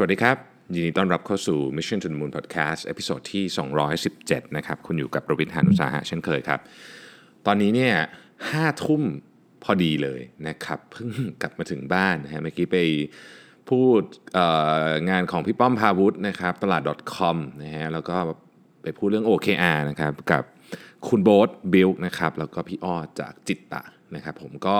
สวัสดีครับ ยินดีต้อนรับเข้าสู่ Mission to the Moon Podcast episode ที่ 217 นะครับ คุณอยู่กับผมรวิศ หาญอุตสาหะเช่นเคยครับ ตอนนี้เนี่ยห้าทุ่มพอดีเลยนะครับเพิ่งกลับมาถึงบ้านนะฮะเมื่อกี้ไปพูดงานของพี่ป้อมภาวุธนะครับตลาด .com นะฮะแล้วก็ไปพูดเรื่อง OKR นะครับกับคุณโบ๊ทบิลนะครับแล้วก็พี่อ้อจาก Jitta นะครับผมก็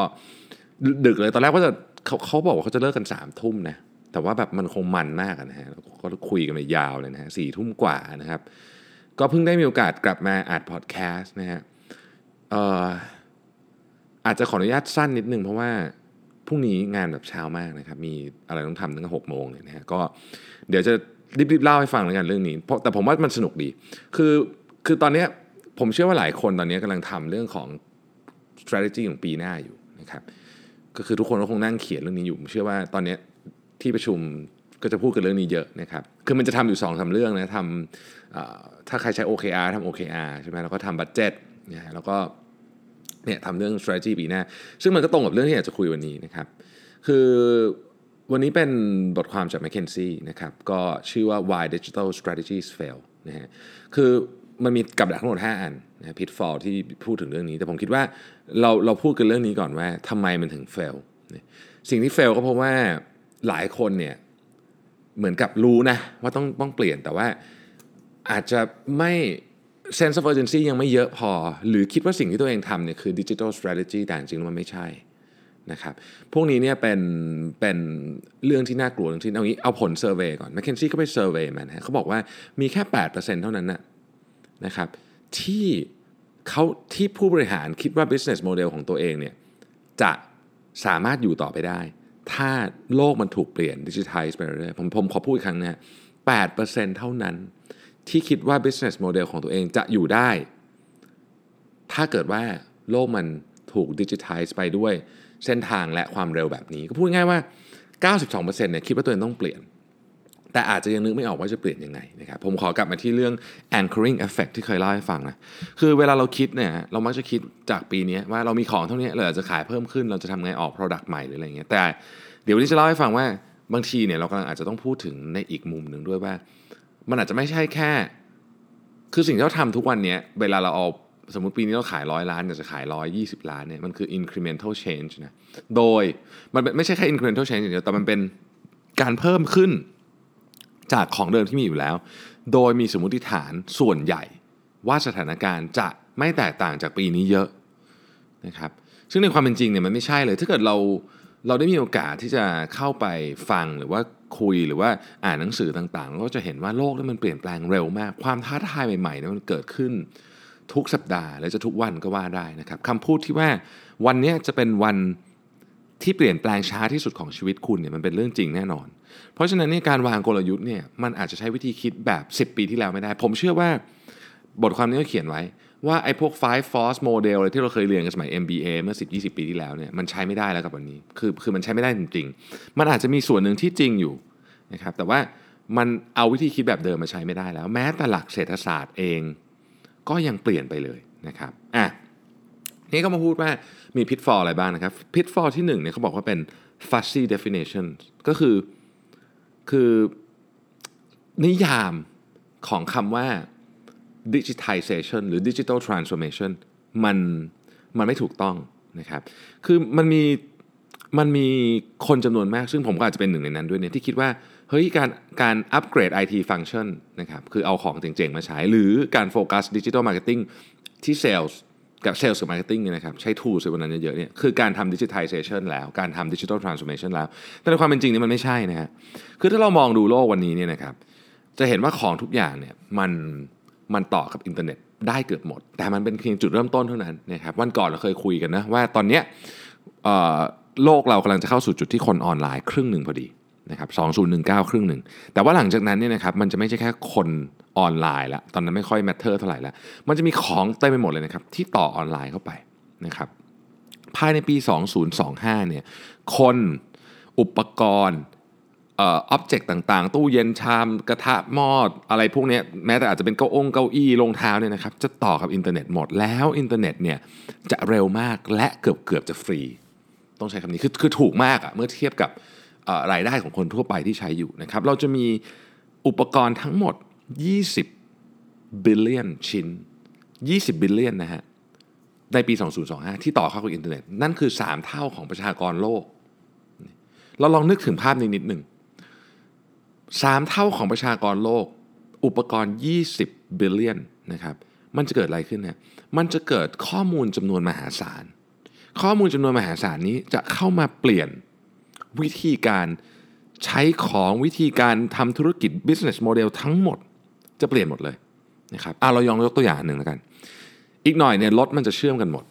ดึกเลยตอนแรกว่าจะเขาเขาบอกว่าเขาจะเลิกกัน3ามทุ่มนะ แต่ว่าแบบมันคงมันมากนะฮะก็คุยกันไปยาวเลยนะฮะสี่ทุ่มกว่านะครับ ก็เพิ่งได้มีโอกาสกลับมาอัดพอดแคสต์นะฮะเอ่ออาจจะขออนุญาตสั้นนิดนึงเพราะว่าพรุ่งนี้งานแบบเช้ามากนะครับ มีอะไรต้องทำตั้งแต่หกโมงเลยนะฮะก็เดี๋ยวจะรีบๆเล่าให้ฟังแล้วกันเรื่องนี้เพราะแต่ผมว่ามันสนุกดี คือคือตอนนี้ผมเชื่อว่าหลายคนตอนนี้กำลังทำเรื่องของ strategy ของปีหน้าอยู่นะครับก็คือทุกคนก็คงนั่งเขียนเรื่องนี้อยู่ผมเชื่อว่าตอนนี้ ที่ประชุมก็จะพูดกันเรื่องนี้เยอะนะครับ คือมันจะทำอยู่2อสาเรื่องนะทำถ้าใครใช้ OKR ทำ OKR ใช่ไหมแล้วก็ทำบัตเจ็ตนะฮะแล้วก็เนี่ยทำเรื่อง strategy ปีหน้า ซึ่งมันก็ตรงกับเรื่องที่อยากจะคุยวันนี้นะครับ คือวันนี้เป็นบทความจาก McKinsey นะครับ ก็ชื่อว่า why digital strategies fail นะฮะ คือมันมีกับดักทั้งหมด 5 อันนะพิทฟอลที่พูดถึงเรื่องนี้ แต่ผมคิดว่าเราเราพูดกันเรื่องนี้ก่อนว่าทำไมมันถึง fail สิ่งที่ fail ก็เพราะว่า หลายคนเนี่ยเหมือนกับรู้นะว่าต้องต้องเปลี่ยนแต่ว่าอาจจะไม่ sense of urgency ยังไม่เยอะพอ หรือคิดว่าสิ่งที่ตัวเองทำเนี่ยคือ digital strategy แต่จริงๆมันไม่ใช่นะครับพวกนี้เนี่ยเป็นเป็นเรื่องที่น่ากลัวเรื่องที่เอางี้เอาผลเซอร์เวยก่อน McKinsey ก็ไปเซอร์เวยมานะฮะเขาบอกว่ามีแค่ 8%เท่านั้นนะนะครับที่เขาที่ผู้บริหารคิดว่า business model ของตัวเองเนี่ยจะสามารถอยู่ต่อไปได้ ถ้าโลกมันถูกเปลี่ยนดิจิทัลไปเรื่อยผมผมขอพูดอีกครั้งนะฮะ8%เท่านั้น ที่คิดว่า business model ของตัวเองจะอยู่ได้ ถ้าเกิดว่าโลกมันถูกดิจิทัลไปด้วยเส้นทางและความเร็วแบบนี้ ก็พูดง่ายว่า 92%เนี่ยคิดว่าตัวเองต้องเปลี่ยน แต่อาจจะยังนึกไม่ออกว่าจะเปลี่ยนยังไงนะครับผมขอกลับมาที่เรื่อง anchoring effect ที่เคยเล่าให้ฟังนะคือเวลาเราคิดเนี่ยเรามักจะคิดจากปีนี้ว่าเรามีของเท่านี้เราอยากจะขายเพิ่มขึ้นเราจะทำไงออก product ใหม่หรืออะไรเงี้ยแต่เดี๋ยววันนี้จะเล่าให้ฟังว่าบางทีเนี่ยเรากำลังอาจจะต้องพูดถึงในอีกมุมหนึ่งด้วยว่า มันอาจจะไม่ใช่แค่ คือสิ่งที่เราทำทุกวันนี้เวลาเราเอาสมมติปีนี้เราขายร้อยล้านอยากจะขายร้อยยี่สิบล้านเนี่ยมันคือ incremental change นะ โดยมันไม่ใช่แค่ incremental change อย่างเดียวแต่มันเป็นการเพิ่มขึ้น จากของเดิมที่มีอยู่แล้ว โดยมีสมมติฐานส่วนใหญ่ว่าสถานการณ์จะไม่แตกต่างจากปีนี้เยอะนะครับซึ่งในความเป็นจริงเนี่ยมันไม่ใช่เลย ถ้าเกิดเราเราได้มีโอกาสที่จะเข้าไปฟังหรือว่าคุยหรือว่าอ่านหนังสือต่างๆ ก็จะเห็นว่าโลกนั้นมันเปลี่ยนแปลงเร็วมาก ความท้าทายใหม่ๆเนี่ยมันเกิดขึ้นทุกสัปดาห์ และจะทุกวันก็ว่าได้นะครับคำพูดที่ว่าวันนี้จะเป็นวันที่เปลี่ยนแปลงช้าที่สุดของชีวิตคุณเนี่ยมันเป็นเรื่องจริงแน่นอน เพราะฉะนั้นนี่การวางกลยุทธ์เนี่ยมันอาจจะใช้วิธีคิดแบบ 10 ปีที่แล้วไม่ได้ ผมเชื่อว่าบทความนี้ก็เขียนไว้ ว่าไอ้พวก five force model อะไรที่เราเคยเรียนกันสมัย MBA เมื่อ 10-20 ปีที่แล้วเนี่ยมันใช้ไม่ได้แล้วกับวันนี้ คือคือมันใช้ไม่ได้จริง ๆ มันอาจจะมีส่วนหนึ่งที่จริงอยู่นะครับแต่ว่ามันเอาวิธีคิดแบบเดิมมาใช้ไม่ได้แล้ว แม้แต่หลักเศรษฐศาสตร์เอง ก็ยังเปลี่ยนไปเลยนะครับอะนี่ก็มาพูดว่ามีพิทฟอลอะไรบ้างนะครับพิทฟอลที่1เนี่ยเขาบอกว่าเป็น fuzzy definition ก็คือ คือนิยามของคำว่า digitization หรือ digital transformation มันมันไม่ถูกต้องนะครับ คือมันมีมันมีคนจำนวนมาก ซึ่งผมก็อาจจะเป็นหนึ่งในนั้นด้วยเนี่ยที่คิดว่าเฮ้ยการการอัปเกรด IT function นะครับคือเอาของเจ๋งๆ มาใช้ หรือการโฟกัส digital marketing ที่เซลส์ กับเซลส์กับ marketing เนี่ยนะครับใช้ tools ในวันนั้นเยอะๆเนี่ยคือการทำ digitalization แล้วการทำ digital transformation แล้ว แต่ในความเป็นจริงนี่มันไม่ใช่นะฮะคือถ้าเรามองดูโลกวันนี้เนี่ยนะครับจะเห็นว่าของทุกอย่างเนี่ยมันมันต่อกับอินเทอร์เน็ตได้เกือบหมด แต่มันเป็นเพียงจุดเริ่มต้นเท่านั้นนะครับวันก่อนเราเคยคุยกันนะว่าตอนเนี้ยโลกเรากำลังจะเข้าสู่จุดที่คนออนไลน์ครึ่งหนึ่งพอดีนะครับ2019 ครึ่งหนึ่ง แต่ว่าหลังจากนั้นเนี่ยนะครับมันจะไม่ใช่แค่คน ออนไลน์ละตอนนั้นไม่ค่อย matter เท่าไหร่ละมันจะมีของเต็มไปหมดเลยนะครับที่ต่อออนไลน์เข้าไปนะครับภายในปี 2025 เนี่ยคนอุปกรณ์เอ่อ object ต่างๆ ตู้เย็นชามกระทะหม้ออะไรพวกนี้แม้แต่อาจจะเป็นเก้าองเก้าอี้รองเท้าเนี่ยนะครับจะต่อกับอินเทอร์เน็ตหมดแล้วอินเทอร์เน็ตเนี่ยจะเร็วมากและเกือบเกือบจะฟรี ต้องใช้คำนี้คือคือถูกมากอะเมื่อเทียบกับรายได้ของคนทั่วไปที่ใช้อยู่นะครับเราจะมีอุปกรณ์ทั้งหมด 20 billion ชิ้น 20 billion นะฮะ ในปี 2025 ที่ต่อเข้ากับอินเทอร์เน็ต นั่นคือ 3 เท่าของประชากรโลก เราลองนึกถึงภาพนี้นิดหนึ่ง 3 เท่าของประชากรโลก อุปกรณ์ 20 billion นะครับ มันจะเกิดอะไรขึ้นเนี่ยมันจะเกิดข้อมูลจำนวนมหาศาล ข้อมูลจำนวนมหาศาลนี้จะเข้ามาเปลี่ยนวิธีการใช้ของวิธีการทำธุรกิจ business model ทั้งหมด จะเปลี่ยนหมดเลยนะครับอะเรายองยกตัวอย่างหนึ่งแล้วกัน อีกหน่อยเนี่ยรถมันจะเชื่อมกันหมด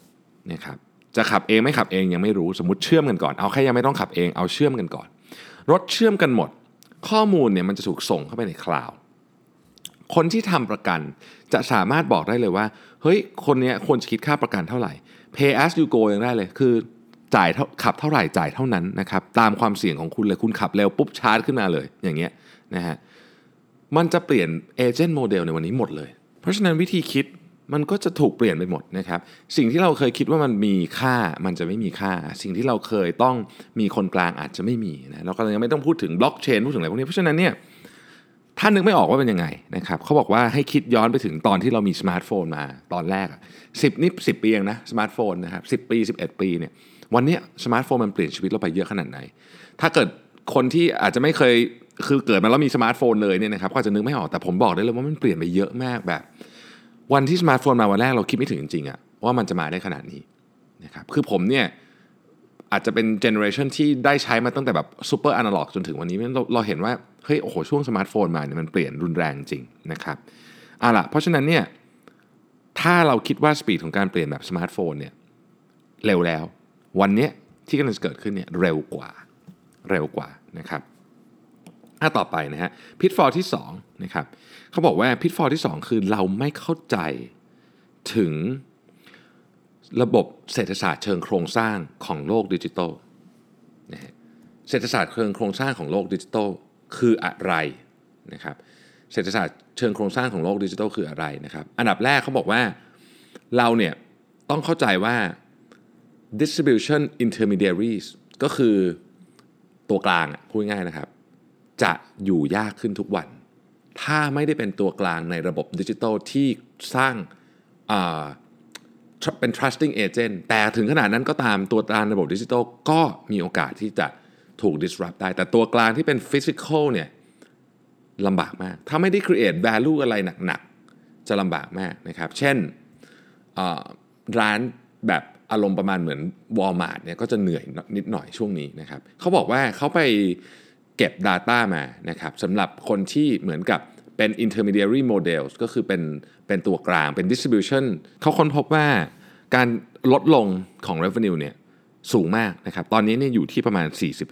นะครับจะขับเองไม่ขับเองยังไม่รู้สมมติเชื่อมกันก่อนเอาแค่ยังไม่ต้องขับเองเอาเชื่อมกันก่อน รถเชื่อมกันหมด ข้อมูลเนี่ยมันจะถูกส่งเข้าไปใน cloud คนที่ทำประกันจะสามารถบอกได้เลยว่า เฮ้ย คนเนี้ยควรจะคิดค่าประกันเท่าไหร่ pay as you go ยังได้เลย คือจ่ายขับเท่าไหร่จ่ายเท่านั้นนะครับ ตามความเสี่ยงของคุณเลย คุณขับเร็วปุ๊บชาร์จขึ้นมาเลย อย่างเงี้ยนะฮะ มันจะเปลี่ยน agent model ในวันนี้หมดเลย เพราะฉะนั้นวิธีคิดมันก็จะถูกเปลี่ยนไปหมดนะครับ สิ่งที่เราเคยคิดว่ามันมีค่ามันจะไม่มีค่า สิ่งที่เราเคยต้องมีคนกลางอาจจะไม่มีนะเราก็ยังไม่ต้องพูดถึงบล็อกเชนพูดถึงอะไรพวกนี้เพราะฉะนั้นเนี่ยถ้านึกไม่ออกว่าเป็นยังไงนะครับเขาบอกว่าให้คิดย้อนไปถึงตอนที่เรามีสมาร์ทโฟนมาตอนแรกสิบนี่สิบปีเองนะสมาร์ทโฟนนะครับสิบปี 11 ปีเนี่ยวันนี้สมาร์ทโฟนมันเปลี่ยนชีวิตเราไปเยอะขนาดไหน ถ้าเกิดคนที่อาจจะไม่เคย คือเกิดมาแล้วมีสมาร์ทโฟนเลยเนี่ยนะครับก็อาจจะนึกไม่ออกแต่ผมบอกได้เลยว่ามันเปลี่ยนไปเยอะมากแบบ วันที่สมาร์ทโฟนมาวันแรกเราคิดไม่ถึงจริงๆอะว่ามันจะมาได้ขนาดนี้นะครับคือผมเนี่ยอาจจะเป็น generation ที่ได้ใช้มาตั้งแต่แบบ super analog จนถึงวันนี้เราเราเห็นว่าเฮ้ยโอ้โหช่วงสมาร์ทโฟนมาเนี่ยมันเปลี่ยนรุนแรงจริงนะครับเอาล่ะเพราะฉะนั้นเนี่ยถ้าเราคิดว่า speed ของการเปลี่ยนแบบสมาร์ทโฟนเนี่ยเร็วแล้ว วันนี้ที่กำลังจะเกิดขึ้นเนี่ยเร็วกว่าเร็วกว่านะครับ ถ้าต่อไปนะฮะpitfall ที่2นะครับเขาบอกว่า pitfall ที่ 2 คือเราไม่เข้าใจถึงระบบเศรษฐศาสตร์เชิงโครงสร้างของโลกดิจิทัลนะฮะเศรษฐศาสตร์เชิงโครงสร้างของโลกดิจิทัลคืออะไรนะครับเศรษฐศาสตร์เชิงโครงสร้างของโลกดิจิทัลคืออะไรนะครับ อันดับแรกเขาบอกว่าเราเนี่ยต้องเข้าใจว่า distribution intermediaries ก็คือตัวกลางพูดง่ายนะครับ จะอยู่ยากขึ้นทุกวัน ถ้าไม่ได้เป็นตัวกลางในระบบดิจิทัลที่สร้างเป็น trusting agent แต่ถึงขนาดนั้นก็ตามตัวกลางระบบดิจิทัลก็มีโอกาสที่จะถูก disrupt ได้ แต่ตัวกลางที่เป็น physical เนี่ยลำบากมาก ถ้าไม่ได้ create value อะไรหนักๆ จะลำบากมากนะครับ เช่นร้านแบบอารมณ์ประมาณเหมือน Walmart เนี่ยก็จะเหนื่อยนิดหน่อยช่วงนี้นะครับ เขาบอกว่าเขาไป เก็บ Data มานะครับสำหรับคนที่เหมือนกับเป็น intermediary models ก็คือเป็นเป็นตัวกลางเป็น distribution เขาค้นพบว่าการลดลงของ revenue เนี่ยสูงมากนะครับ ตอนนี้เนี่ยอยู่ที่ประมาณ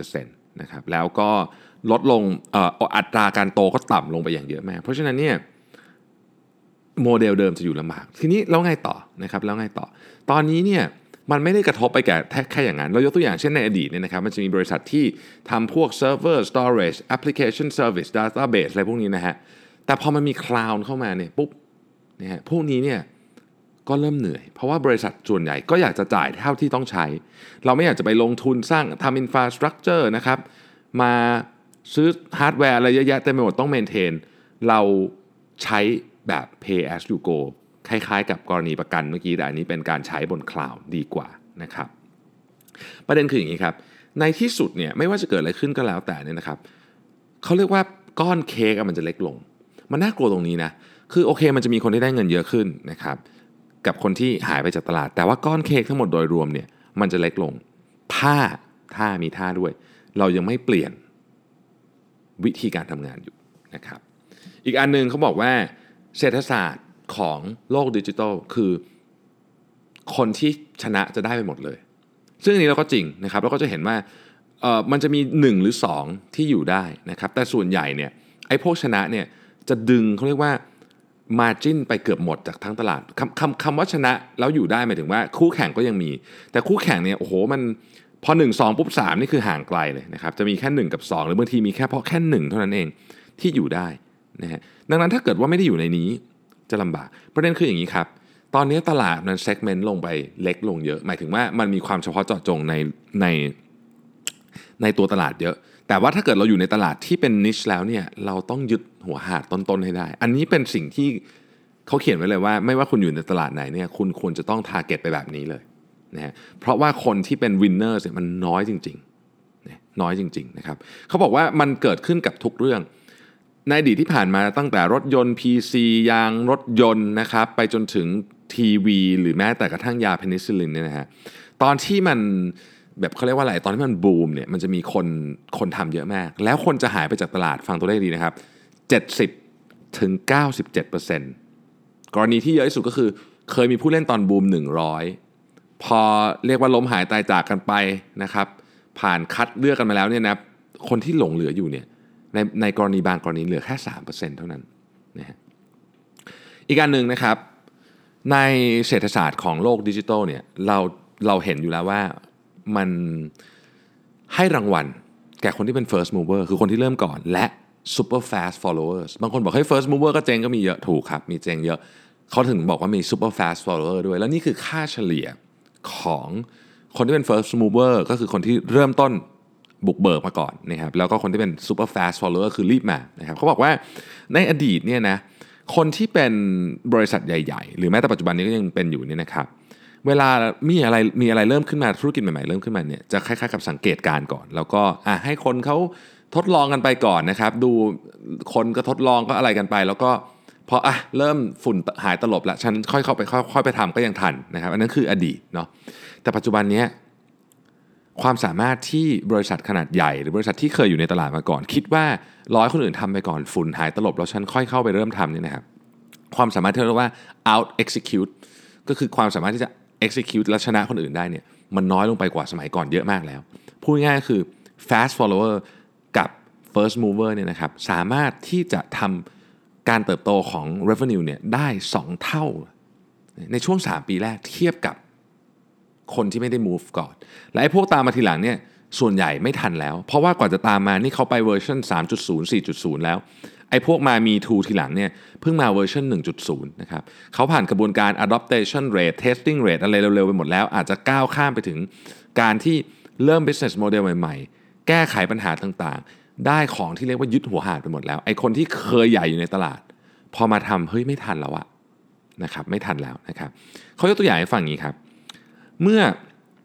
40%นะครับ แล้วก็ลดลงอัตราการโตก็ต่ำลงไปอย่างเยอะมาก เพราะฉะนั้นเนี่ยโมเดลเดิมจะอยู่ลำบาก ทีนี้แล้วไงต่อนะครับ แล้วไงต่อ ตอนนี้เนี่ย มันไม่ได้กระทบไปแค่แค่อย่างนั้น เรายกตัวอย่างเช่นในอดีตเนี่ยนะครับมันจะมีบริษัทที่ทำพวก server storage application service database อะไรพวกนี้นะฮะแต่พอมันมี cloud เข้ามาเนี่ยปุ๊บนะฮะพวกนี้เนี่ยก็เริ่มเหนื่อย เพราะว่าบริษัทส่วนใหญ่ก็อยากจะจ่ายเท่าที่ต้องใช้ เราไม่อยากจะไปลงทุนสร้างทำ infrastructure นะครับมาซื้อฮาร์ดแวร์อะไรเยอะแยะเต็มไปหมดต้อง maintain เราใช้แบบ pay as you go คล้ายๆ กับกรณีประกันเมื่อกี้แต่อันนี้เป็นการใช้บนคลาวด์ดีกว่านะครับ ประเด็นคืออย่างนี้ครับ ในที่สุดเนี่ยไม่ว่าจะเกิดอะไรขึ้นก็แล้วแต่เนี่ยนะครับเขาเรียกว่าก้อนเค้กมันจะเล็กลง มันน่ากลัวตรงนี้นะคือโอเค มันจะมีคนที่ได้เงินเยอะขึ้นนะครับกับคนที่หายไปจากตลาด แต่ว่าก้อนเค้กทั้งหมดโดยรวมเนี่ยมันจะเล็กลง ถ้าถ้ามีท่าด้วย เรายังไม่เปลี่ยนวิธีการทำงานอยู่นะครับ อีกอันนึงเขาบอกว่าเศรษฐศาสตร์ ของโลกดิจิทัลคือ คนที่ชนะจะได้ไปหมดเลย ซึ่งอันนี้เราก็จริงนะครับเราก็จะเห็นว่ามันจะมี 1 หรือ 2 ที่อยู่ได้นะครับ แต่ส่วนใหญ่เนี่ยไอ้พวกชนะเนี่ยจะดึงเขาเรียกว่ามาจินไปเกือบหมดจากทั้งตลาดคำคำคำว่าชนะแล้วอยู่ได้หมายถึงว่าคู่แข่งก็ยังมี แต่คู่แข่งเนี่ยโอ้โหมันพอ 1 2 ปุ๊บ 3 นี่คือห่างไกลเลยนะครับจะมีแค่ 1 กับ 2 หรือบางทีมีแค่เพราะแค่ 1 เท่านั้นเองที่อยู่ได้นะฮะดังนั้นถ้าเกิดว่าไม่ได้อยู่ในนี้ จะลำบาก ประเด็นคืออย่างนี้ครับ ตอนนี้ตลาดมันเซกเมนต์ลงไปเล็กลงเยอะ หมายถึงว่ามันมีความเฉพาะเจาะจงในในในตัวตลาดเยอะ แต่ว่าถ้าเกิดเราอยู่ในตลาดที่เป็นนิชแล้วเนี่ยเราต้องยึดหัวหาดต้นๆให้ได้ อันนี้เป็นสิ่งที่เขาเขียนไว้เลยว่า ไม่ว่าคุณอยู่ในตลาดไหนเนี่ยคุณควรจะต้อง target ไปแบบนี้เลยนะฮะเพราะว่าคนที่เป็น winner เนี่ยมันน้อยจริงๆน้อยจริงๆนะครับเขาบอกว่ามันเกิดขึ้นกับทุกเรื่อง ในอดีตที่ผ่านมาตั้งแต่รถยนต์ PC ยางรถยนต์นะครับไปจนถึงทีวีหรือแม้แต่กระทั่งยาเพนิซิลินเนี่ยนะฮะตอนที่มันแบบเขาเรียกว่าอะไรตอนที่มันบูมเนี่ยมันจะมีคนคนทำเยอะมาก แล้วคนจะหายไปจากตลาดฟังตัวเลขดีนะครับ 70ถึง97%กรณีที่เยอะที่สุดก็คือ เคยมีผู้เล่นตอนบูม 100 พอเรียกว่าล้มหายตายจากกันไปนะครับ ผ่านคัดเลือกกันมาแล้วเนี่ยนะคนที่หลงเหลืออยู่เนี่ย ในในกรณีบางกรณีเหลือแค่3%เท่านั้นนะฮะอีกการหนึ่งนะครับในเศรษฐศาสตร์ของโลกดิจิทัลเนี่ยเราเราเห็นอยู่แล้วว่ามันให้รางวัลแก่คนที่เป็น first mover คือคนที่เริ่มก่อนและ super fast followers บางคนบอกให้ first mover ก็เจงก็มีเยอะถูกครับ มีเจงเยอะเขาถึงบอกว่ามี super fast follower ด้วย แล้วนี่คือค่าเฉลี่ยของคนที่เป็น first mover ก็คือคนที่เริ่มต้น บุกเบิกมาก่อนนะครับแล้วก็คนที่เป็น super fast follower คือรีบมานะครับเขาบอกว่าในอดีตเนี่ยนะคนที่เป็นบริษัทใหญ่ ๆ หรือแม้แต่ปัจจุบันนี้ก็ยังเป็นอยู่เนี่ยนะครับเวลามีอะไรมีอะไรเริ่มขึ้นมาธุรกิจใหม่ๆเริ่มขึ้นมาเนี่ยจะคล้ายๆกับสังเกตการก่อน แล้วก็อะให้คนเขาทดลองกันไปก่อนนะครับ ดูคนก็ทดลองก็อะไรกันไป แล้วก็พออะเริ่มฝุ่นหายตลบแล้วฉันค่อยเข้าไปค่อยๆไปทำก็ยังทันนะครับ อันนั้นคืออดีตเนาะแต่ปัจจุบันนี้ ความสามารถที่บริษัทขนาดใหญ่ หรือบริษัทที่เคยอยู่ในตลาดมาก่อน คิดว่าร้อยคนอื่นทำไปก่อนฝุ่นหายตลบแล้วฉันค่อยเข้าไปเริ่มทำเนี่ยนะครับความสามารถที่เรียกว่า out execute ก็คือความสามารถที่จะ execute และชนะคนอื่นได้เนี่ยมันน้อยลงไปกว่าสมัยก่อนเยอะมากแล้ว พูดง่ายๆคือ fast follower กับ first mover เนี่ยนะครับสามารถที่จะทำการเติบโตของ revenue เนี่ยได้ 2 เท่า ในช่วง 3 ปีแรกเทียบกับ คนที่ไม่ได้ move ก่อน และไอ้พวกตามมาทีหลังเนี่ยส่วนใหญ่ไม่ทันแล้ว เพราะว่ากว่าจะตามมานี่เขาไปเวอร์ชัน3.0 4.0 แล้วไอ้พวกมามี2ทีหลังเนี่ยเพิ่งมาเวอร์ชัน1.0 นะครับเขาผ่านกระบวนการ adaptation rate testing rate อะไรเร็วๆ ไปหมดแล้ว อาจจะก้าวข้ามไปถึงการที่เริ่ม business model ใหม่ๆ แก้ไขปัญหาต่างๆ ได้ของที่เรียกว่ายึดหัวหาดไปหมดแล้ว ไอ้คนที่เคยใหญ่อยู่ในตลาด พอมาทำเฮ้ยไม่ทันแล้วอะนะครับไม่ทันแล้วนะครับเขายกตัวอย่างให้ฟังนี้ครับ เมื่อ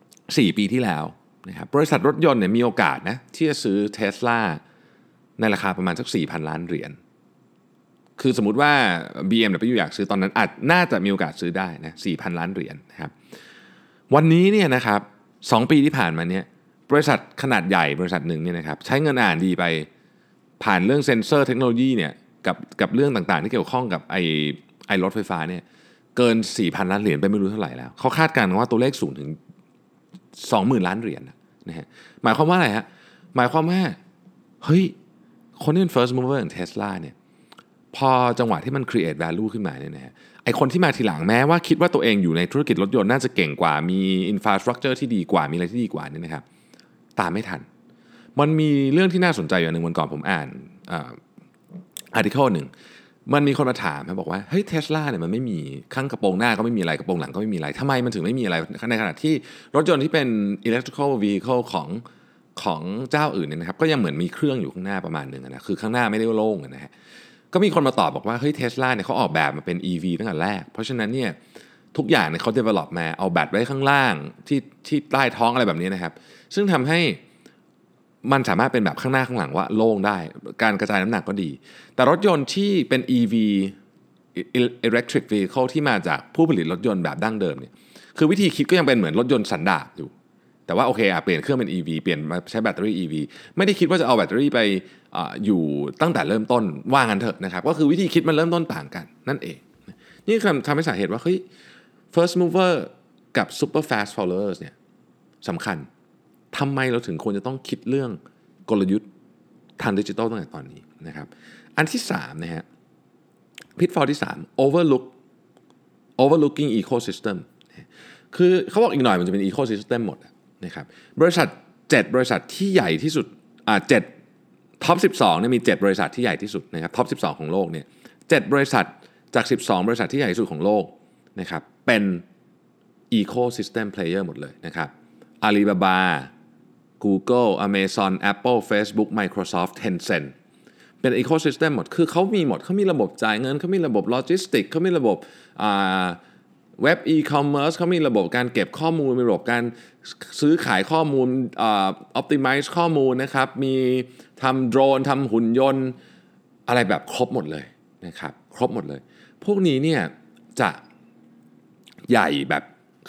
4 ปีที่แล้วนะครับบริษัทรถยนต์เนี่ยมีโอกาสนะที่จะซื้อเทสลาในราคาประมาณสัก 4,000 ล้านเหรียญ คือสมมติว่า BMW อยากซื้อตอนนั้นอาจน่าจะมีโอกาสซื้อได้นะ 4,000 ล้านเหรียญนะครับ วันนี้เนี่ยนะครับ2ปีที่ผ่านมาเนี่ยบริษัทขนาดใหญ่บริษัทหนึ่งเนี่ยนะครับใช้เงินอ่านดีไปผ่านเรื่องเซ็นเซอร์เทคโนโลยีเนี่ยกับกับเรื่องต่างๆ ที่เกี่ยวข้องกับไอไอรถไฟฟ้าเนี่ย เกิน 4,000 ล้านเหรียญไปไม่รู้เท่าไหร่แล้วเขาคาดการณ์ว่าตัวเลขสูงถึง 20,000 ล้านเหรียญนะฮะหมายความว่าอะไรฮะหมายความว่าเฮ้ยคนที่เป็น first mover อย่าง Tesla เนี่ยพอจังหวะที่มัน create value ขึ้นมาเนี่ยนะฮะไอคนที่มาทีหลังแม้ว่าคิดว่าตัวเองอยู่ในธุรกิจรถยนต์น่าจะเก่งกว่ามี infrastructure ที่ดีกว่ามีอะไรที่ดีกว่านี่นะครับตามไม่ทัน มันมีเรื่องที่น่าสนใจอย่างหนึ่งวันก่อนผมอ่านอาร์ติเคิลหนึ่ง มันมีคนมาถามนะบอกว่าเฮ้ยเทสลาเนี่ยมันไม่มีข้างกระโปรงหน้าก็ไม่มีอะไรกระโปรงหลังก็ไม่มีอะไรทำไมมันถึงไม่มีอะไรในขณะที่รถยนต์ที่เป็น electrical vehicle ของของเจ้าอื่นเนี่ยนะครับก็ยังเหมือนมีเครื่องอยู่ข้างหน้าประมาณหนึ่งนะคือข้างหน้าไม่ได้โล่งนะฮะก็มีคนมาตอบบอกว่าเฮ้ยเทสลาเนี่ยเขาออกแบบมาเป็น EV ตั้งแต่แรก เพราะฉะนั้นเนี่ยทุกอย่างเนี่ยเขา develop มาเอาแบตไว้ข้างล่างที่ที่ใต้ท้องอะไรแบบนี้นะครับ ซึ่งทำให้ มันสามารถเป็นแบบข้างหน้าข้างหลังว่าโล่งได้ การกระจายน้ำหนักก็ดี แต่รถยนต์ที่เป็น EV electric vehicle ที่มาจากผู้ผลิตรถยนต์แบบดั้งเดิมเนี่ยคือวิธีคิดก็ยังเป็นเหมือนรถยนต์สันดาปอยู่ แต่ว่าโอเคอะเปลี่ยนเครื่องเป็น EV เปลี่ยนมาใช้แบตเตอรี่ EV ไม่ได้คิดว่าจะเอาแบตเตอรี่ไปออยู่ตั้งแต่เริ่มต้นว่างันเถอะนะครับก็คือวิธีคิดมันเริ่มต้นต่างกัน นั่นเอง นี่คือทำให้สาเหตุว่าเฮ้ย first mover กับ super fast followers เนี่ยสำคัญ ทำไมเราถึงควรจะต้องคิดเรื่องกลยุทธ์ทางดิจิทัลตั้งแต่ตอนนี้นะครับ อันที่3นะฮะ pitfall ที่ 3 overlook overlooking ecosystem คือเขาบอกอีกหน่อยมันจะเป็น ecosystem หมดนะครับบริษัท 7 บริษัทที่ใหญ่ที่สุดอ่าเจ็ดท็อป12เนี่ยมี 7 บริษัทที่ใหญ่ที่สุดนะครับท็อป12 ของโลกเนี่ยเจ็ดบริษัทจาก 12 บริษัทที่ใหญ่ที่สุดของโลกนะครับเป็น ecosystem player หมดเลยนะครับอาลีบาบา Google Amazon Apple Facebook Microsoft Tencent เป็น ecosystem หมด คือเขามีหมด เขามีระบบจ่ายเงิน เขามีระบบโลจิสติก เขามีระบบเว็บอีคอมเมิร์ซเขามีระบบการเก็บข้อมูล มีระบบการซื้อขายข้อมูลออ p t i m i z e ข้อมูลนะครับ มีทำโดรนทำหุ่นยนต์ อะไรแบบครบหมดเลยนะครับ ครบหมดเลย พวกนี้เนี่ยจะใหญ่แบบ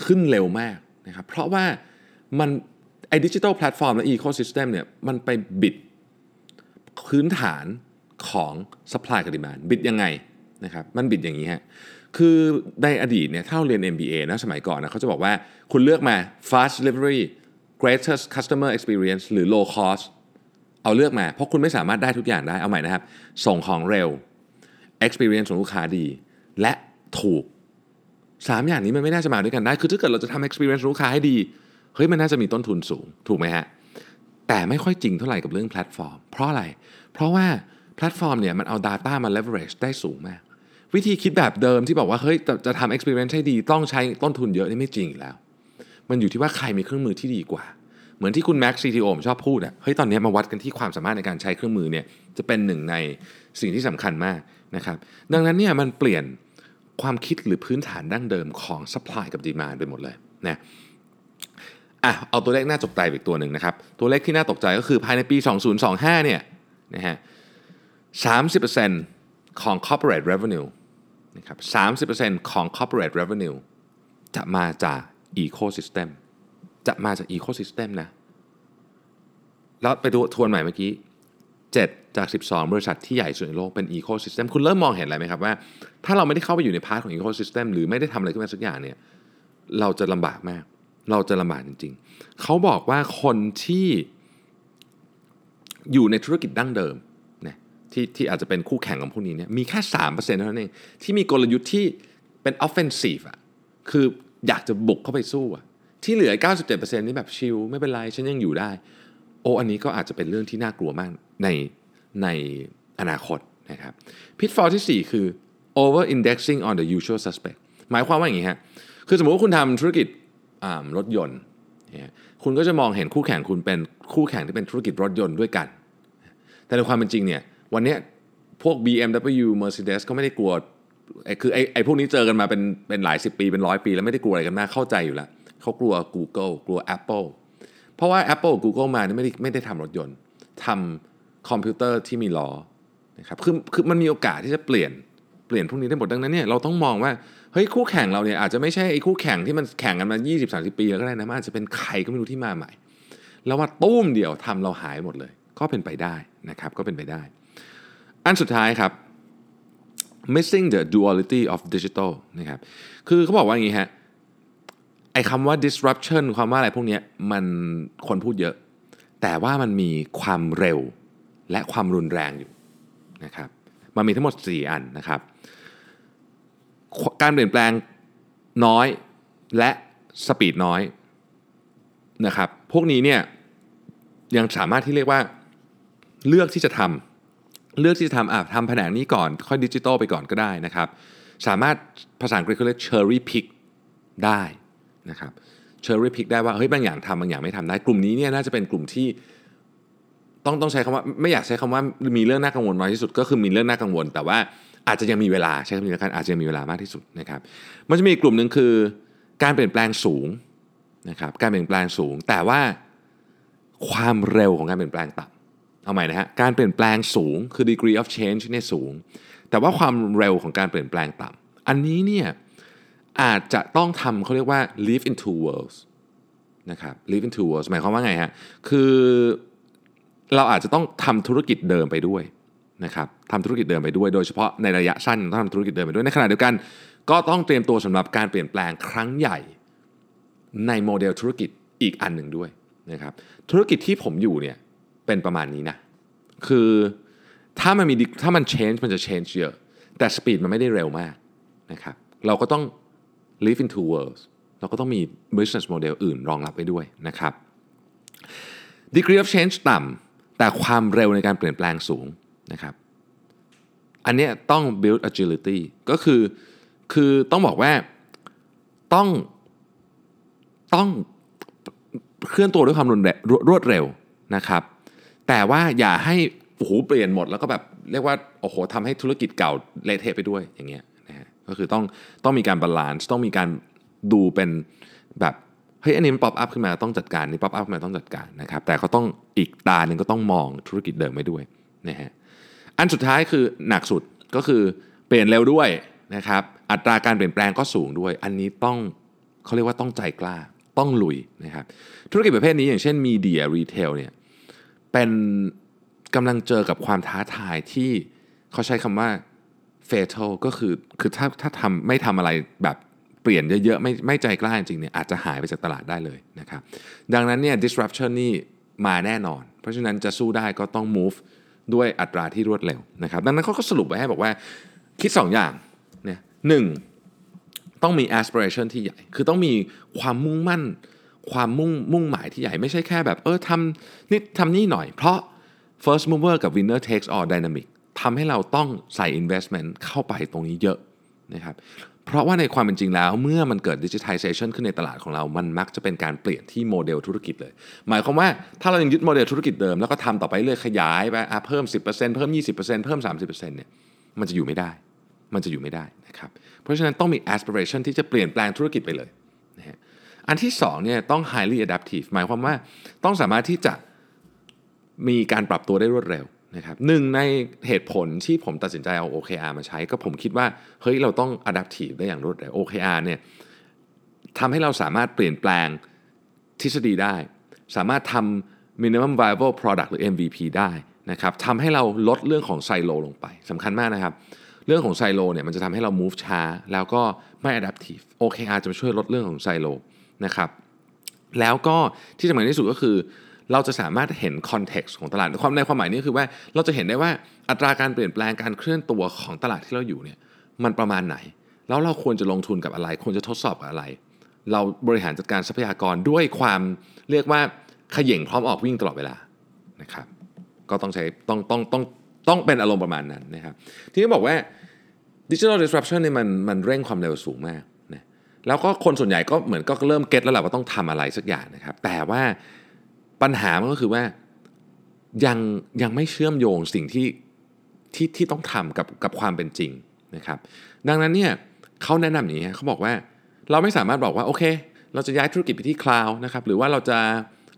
ขึ้นเร็วมากนะครับ เพราะว่ามัน ไอ้ดิจิทัลแพลตฟอร์มและ ecosystem เนี่ยมันไปบิดพื้นฐานของ supply กับ demand บิดยังไงนะครับมันบิดอย่างนี้ฮะคือในอดีตเนี่ยถ้าเราเรียน MBA นะสมัยก่อนนะเขาจะบอกว่าคุณเลือกมา fast delivery greatest customer experience หรือ low cost เอาเลือกมา เพราะคุณไม่สามารถได้ทุกอย่างได้เอาใหม่นะครับ ส่งของเร็ว experience ของลูกค้าดี และถูก 3 อย่างนี้มันไม่น่าจะมาด้วยกันได้ คือถ้าเกิดเราจะทำ experience ลูกค้าให้ดี เฮ้ยมันน่าจะมีต้นทุนสูงถูกไหมฮะแต่ไม่ค่อยจริงเท่าไหร่กับเรื่องแพลตฟอร์ม เพราะอะไร เพราะว่าแพลตฟอร์มเนี่ยมันเอา Data มา leverage ได้สูงมาก วิธีคิดแบบเดิมที่บอกว่าเฮ้ยจะจะทำ experience ให้ดีต้องใช้ต้นทุนเยอะนี่ไม่จริงอีกแล้ว มันอยู่ที่ว่าใครมีเครื่องมือที่ดีกว่า เหมือนที่คุณแม็กซ์ CTO ผมชอบพูดอะเฮ้ยตอนนี้มาวัดกันที่ความสามารถในการใช้เครื่องมือเนี่ยจะเป็นหนึ่งในสิ่งที่สำคัญมากนะครับดังนั้นเนี่ยมันเปลี่ยนความคิดหรือพื้นฐานดั้งเดิมของ supply กับ demand ไปหมดเลยนะ อะเอาตัวเลขน่าตกใจอีกตัวหนึ่งนะครับ ตัวเลขที่น่าตกใจก็คือภายในปี 2025 เนี่ยนะฮะ 30%ของ corporate revenue นะครับ 30%ของ corporate revenue จะมาจาก ecosystem จะมาจาก ecosystem นะ แล้วไปดูทวนใหม่เมื่อกี้ 7 จาก 12 บริษัทที่ใหญ่สุดในโลกเป็น ecosystem คุณเริ่มมองเห็นอะไรไหมครับว่า ถ้าเราไม่ได้เข้าไปอยู่ใน part ของ ecosystem หรือไม่ได้ทำอะไรขึ้นมาสักอย่างเนี่ย เราจะลำบากมาก เราจะลำบากจริง ๆ เขาบอกว่าคนที่อยู่ในธุรกิจดั้งเดิมนะที่ที่อาจจะเป็นคู่แข่งของพวกนี้เนี่ยมีแค่ 3%เท่านั้นเอง ที่มีกลยุทธ์ที่เป็น offensive อะคืออยากจะบุกเข้าไปสู้อะที่เหลือ 97%นี่แบบชิลไม่เป็นไร ฉันยังอยู่ได้ โอ้อันนี้ก็อาจจะเป็นเรื่องที่น่ากลัวมากในในอนาคตนะครับพิทฟอลที่ 4 คือ over indexing on the usual suspect หมายความว่าอย่างนี้ฮะคือสมมติว่าคุณทำธุรกิจ รถยนต์เนี่ยคุณก็จะมองเห็นคู่แข่งคุณเป็นคู่แข่งที่เป็นธุรกิจรถยนต์ด้วยกัน แต่ในความเป็นจริงเนี่ยวันนี้พวก BMW Mercedes ก็ไม่ได้กลัวคือไอ้ไอ้พวกนี้เจอกันมาเป็นเป็นหลายสิบปีเป็นร้อยปี แล้วไม่ได้กลัวอะไรกันมากเข้าใจอยู่แล้วเขากลัว Google กลัว Apple เพราะว่า Apple Google มาเนี่ยไม่ได้ไม่ได้ทำรถยนต์ทำคอมพิวเตอร์ที่มีล้อนะครับคือคือมันมีโอกาสที่จะเปลี่ยนเปลี่ยนพวกนี้ได้หมดดังนั้นเนี่ยเราต้องมองว่า เฮ้ยคู่แข่งเราเนี่ยอาจจะไม่ใช่ไอ้คู่แข่งที่มันแข่งกันมา 20-30 ปีแล้วก็ได้นะมันอาจจะเป็นใครก็ไม่รู้ที่มาใหม่ แล้วว่าตุ้มเดียวทำเราหายหมดเลย ก็เป็นไปได้นะครับก็เป็นไปได้ อันสุดท้ายครับ missing the duality of digital นะครับคือเขาบอกว่าอย่างนี้ฮะไอ้คำว่า disruption ความว่าอะไรพวกนี้มันคนพูดเยอะ แต่ว่ามันมีความเร็วและความรุนแรงอยู่นะครับมันมีทั้งหมด 4 อันนะครับ การเปลี่ยนแปลงน้อยและ speed น้อยนะครับ พวกนี้เนี่ยยังสามารถที่เรียกว่าเลือกที่จะทำเลือกที่จะทำอะทำแผนกนี้ก่อน ค่อยดิจิตอลไปก่อนก็ได้นะครับ สามารถภาษาอังกฤษเขาเรียก cherry pick ได้นะครับ cherry pick ได้ว่าเฮ้ยบางอย่างทำบางอย่างไม่ทำได้ กลุ่มนี้เนี่ยน่าจะเป็นกลุ่มที่ต้องต้องใช้คำว่าไม่อยากใช้คำว่ามีเรื่องน่ากังวลน้อยที่สุดก็คือมีเรื่องน่ากังวล แต่ว่า อาจจะยังมีเวลาใช้คำนี้แล้วกันอาจจะยังมีเวลามากที่สุดนะครับมันจะมีกลุ่มหนึ่งคือ การเปลี่ยนแปลงสูงนะครับการเปลี่ยนแปลงสูง แต่ว่าความเร็วของการเปลี่ยนแปลงต่ำเอาใหม่นะฮะการเปลี่ยนแปลงสูงคือ degree of change เนี่ยสูง แต่ว่าความเร็วของการเปลี่ยนแปลงต่ำอันนี้เนี่ยอาจจะต้องทำเขาเรียกว่า live in two worlds นะครับ live in two worlds หมายความว่าไงฮะคือเราอาจจะต้องทำธุรกิจเดิมไปด้วย นะครับทำธุรกิจเดิมไปด้วย โดยเฉพาะในระยะสั้นต้องทำธุรกิจเดิมไปด้วยในขณะเดียวกัน ก็ต้องเตรียมตัวสำหรับการเปลี่ยนแปลงครั้งใหญ่ในโมเดลธุรกิจอีกอันหนึ่งด้วยนะครับธุรกิจที่ผมอยู่เนี่ยเป็นประมาณนี้นะคือถ้ามันมีถ้ามัน change มันจะ change เยอะแต่สปีดมันไม่ได้เร็วมากนะครับเราก็ต้อง live in two worlds เราก็ต้องมี business model อื่นรองรับไปด้วยนะครับ degree of change ต่ำแต่ความเร็วในการเปลี่ยนแปลงสูง นะครับ อันนี้ต้อง build agility ก็คือคือต้องบอกว่าต้องต้องเคลื่อนตัวด้วยความรวดเร็วรวดเร็วนะครับ แต่ว่าอย่าให้โอ้โหเปลี่ยนหมดแล้วก็แบบเรียกว่าโอ้โหทำให้ธุรกิจเก่าเละเทะไปด้วยอย่างเงี้ยนะฮะก็คือต้องต้องมีการ balance ต้องมีการดูเป็นแบบเฮ้ยอันนี้มัน pop up ขึ้นมาต้องจัดการนี่ pop up ขึ้นมาต้องจัดการนะครับแต่ก็ต้องอีกตาหนึ่งก็ต้องมองธุรกิจเดิมไว้ด้วยนะฮะ อันสุดท้ายคือหนักสุดก็คือเปลี่ยนเร็วด้วยนะครับ อัตราการเปลี่ยนแปลงก็สูงด้วย อันนี้ต้องเขาเรียกว่าต้องใจกล้าต้องลุยนะครับ ธุรกิจประเภทนี้อย่างเช่น media retail เนี่ยเป็นกำลังเจอกับความท้าทายที่เขาใช้คำว่า fatal ก็คือคือถ้าถ้าทำไม่ทำอะไรแบบเปลี่ยนเยอะๆ ไม่ไม่ใจกล้าจริงๆเนี่ยอาจจะหายไปจากตลาดได้เลยนะครับ ดังนั้นเนี่ย disruption นี่มาแน่นอน เพราะฉะนั้นจะสู้ได้ก็ต้อง move ด้วยอัตราที่รวดเร็วนะครับดังนั้นเขาก็สรุปไว้ให้บอกว่าคิด 2 อย่างเนี่ยหนึ่งต้องมี aspiration ที่ใหญ่ คือต้องมีความมุ่งมั่น ความมุ่งมุ่งหมายที่ใหญ่ไม่ใช่แค่แบบ เออทำนี่ทำนี่หน่อย เพราะ first mover กับ winner takes all dynamic ทำให้เราต้องใส่ investment เข้าไปตรงนี้เยอะนะครับ เพราะว่าในความเป็นจริงแล้ว เมื่อมันเกิด digitization ขึ้นในตลาดของเรา มันมักจะเป็นการเปลี่ยนที่โมเดลธุรกิจเลย หมายความว่าถ้าเรายังยึดโมเดลธุรกิจเดิมแล้วก็ทำต่อไปเรื่อยขยายไปเพิ่ม 10%เพิ่ม 20%เพิ่ม 30%เนี่ยมันจะอยู่ไม่ได้ มันจะอยู่ไม่ได้นะครับเพราะฉะนั้นต้องมี aspiration ที่จะเปลี่ยนแปลงธุรกิจไปเลยนะฮะอันที่2เนี่ยต้อง highly adaptive หมายความว่าต้องสามารถที่จะมีการปรับตัวได้รวดเร็ว นะครับหนึ่งในเหตุผลที่ผมตัดสินใจเอา OKR มาใช้ ก็ผมคิดว่าเฮ้ยเราต้อง adaptive ได้อย่างรวดเร็ว OKR เนี่ยทำให้เราสามารถเปลี่ยนแปลงทฤษฎีได้ สามารถทำ minimum viable product หรือ MVP ได้นะครับทำให้เราลดเรื่องของไซโลลงไปสำคัญมากนะครับ เรื่องของไซโลเนี่ยมันจะทำให้เรา move ช้า แล้วก็ไม่ adaptive OKR จะมาช่วยลดเรื่องของไซโลนะครับแล้วก็ที่สำคัญที่สุดก็คือ เราจะสามารถเห็น context ของตลาดความในความหมายนี้คือว่าเราจะเห็นได้ว่าอัตราการเปลี่ยนแปลงการเคลื่อนตัวของตลาดที่เราอยู่เนี่ยมันประมาณไหน แล้วเราควรจะลงทุนกับอะไร ควรจะทดสอบกับอะไร เราบริหารจัดการทรัพยากรด้วยความเรียกว่าเขย่งพร้อมออกวิ่งตลอดเวลานะครับก็ต้องใช้ต้องต้องต้องต้องเป็นอารมณ์ประมาณนั้นนะครับที่บอกว่าดิจิทัลดิสรัปชันเนี่ยมันมันเร่งความเร็วสูงมากนะแล้วก็คนส่วนใหญ่ก็เหมือนก็เริ่มเก็ตแล้วแหละว่าต้องทำอะไรสักอย่างนะครับแต่ว่า ปัญหามันก็คือว่ายังยังไม่เชื่อมโยงสิ่งที่ที่ที่ต้องทำกับกับความเป็นจริงนะครับ ดังนั้นเนี่ยเขาแนะนำอย่างนี้เขาบอกว่าเราไม่สามารถบอกว่าโอเค เราจะย้ายธุรกิจไปที่คลาวด์นะครับหรือว่าเราจะ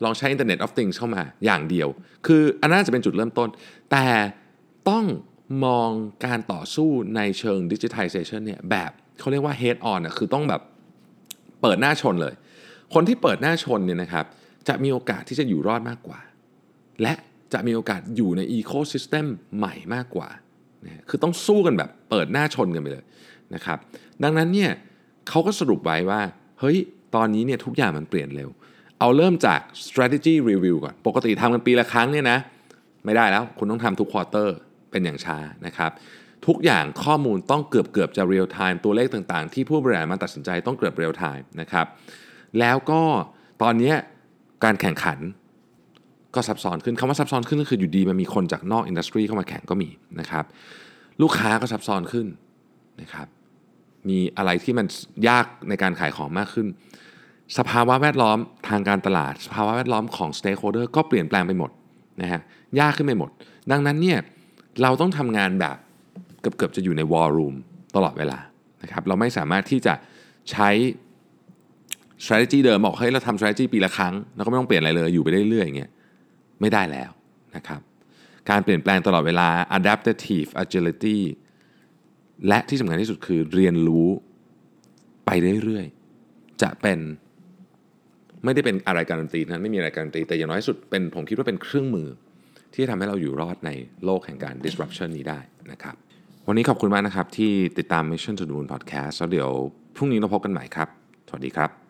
ลองใช้ Internet of Things เข้ามาอย่างเดียว คืออันนั้นจะเป็นจุดเริ่มต้น แต่ต้องมองการต่อสู้ในเชิง Digitization เนี่ยแบบเขาเรียกว่า head on นะคือต้องแบบเปิดหน้าชนเลย คนที่เปิดหน้าชนเนี่ยนะครับ จะมีโอกาสที่จะอยู่รอดมากกว่า และจะมีโอกาสอยู่ใน ecosystem ใหม่มากกว่านะคือต้องสู้กันแบบเปิดหน้าชนกันไปเลยนะครับ ดังนั้นเนี่ยเขาก็สรุปไว้ว่า เฮ้ย ตอนนี้เนี่ยทุกอย่างมันเปลี่ยนเร็ว เอาเริ่มจาก strategy review ก่อน ปกติทำกันปีละครั้งเนี่ยนะ ไม่ได้แล้ว คุณต้องทำทุก quarter เป็นอย่างช้านะครับ ทุกอย่างข้อมูลต้องเกือบเกือบจะ real time ตัวเลขต่างๆ ที่ผู้บริหารมาตัดสินใจต้องเกือบ real time นะครับ แล้วก็ตอนนี้ การแข่งขันก็ซับซ้อนขึ้นคำว่าซับซ้อนขึ้นก็คืออยู่ดีมันมีคนจากนอก industry เข้ามาแข่งก็มีนะครับลูกค้าก็ซับซ้อนขึ้นนะครับมีอะไรที่มันยากในการขายของมากขึ้น สภาวะแวดล้อมทางการตลาด สภาวะแวดล้อมของ stakeholder ก็เปลี่ยนแปลงไปหมดนะฮะยากขึ้นไปหมด ดังนั้นเนี่ยเราต้องทำงานแบบเกือบๆจะอยู่ใน war room ตลอดเวลานะครับเราไม่สามารถที่จะใช้ strategy เดิมบอกเฮ้ยเราทำ strategy ปีละครั้ง แล้วก็ไม่ต้องเปลี่ยนอะไรเลยอยู่ไปเรื่อยๆอย่างเงี้ยไม่ได้แล้วนะครับการเปลี่ยนแปลงตลอดเวลา adaptive agility และที่สำคัญที่สุดคือเรียนรู้ไปเรื่อยๆ จะเป็นไม่ได้เป็นอะไรการันตีนั้นไม่มีอะไรการันตี แต่อย่างน้อยสุดเป็นผมคิดว่าเป็นเครื่องมือ ที่ทำให้เราอยู่รอดในโลกแห่งการ disruption นี้ได้นะครับวันนี้ขอบคุณมากนะครับที่ติดตาม Mission to the Moon Podcast แล้วเดี๋ยวพรุ่งนี้เราพบกันใหม่ครับ สวัสดีครับ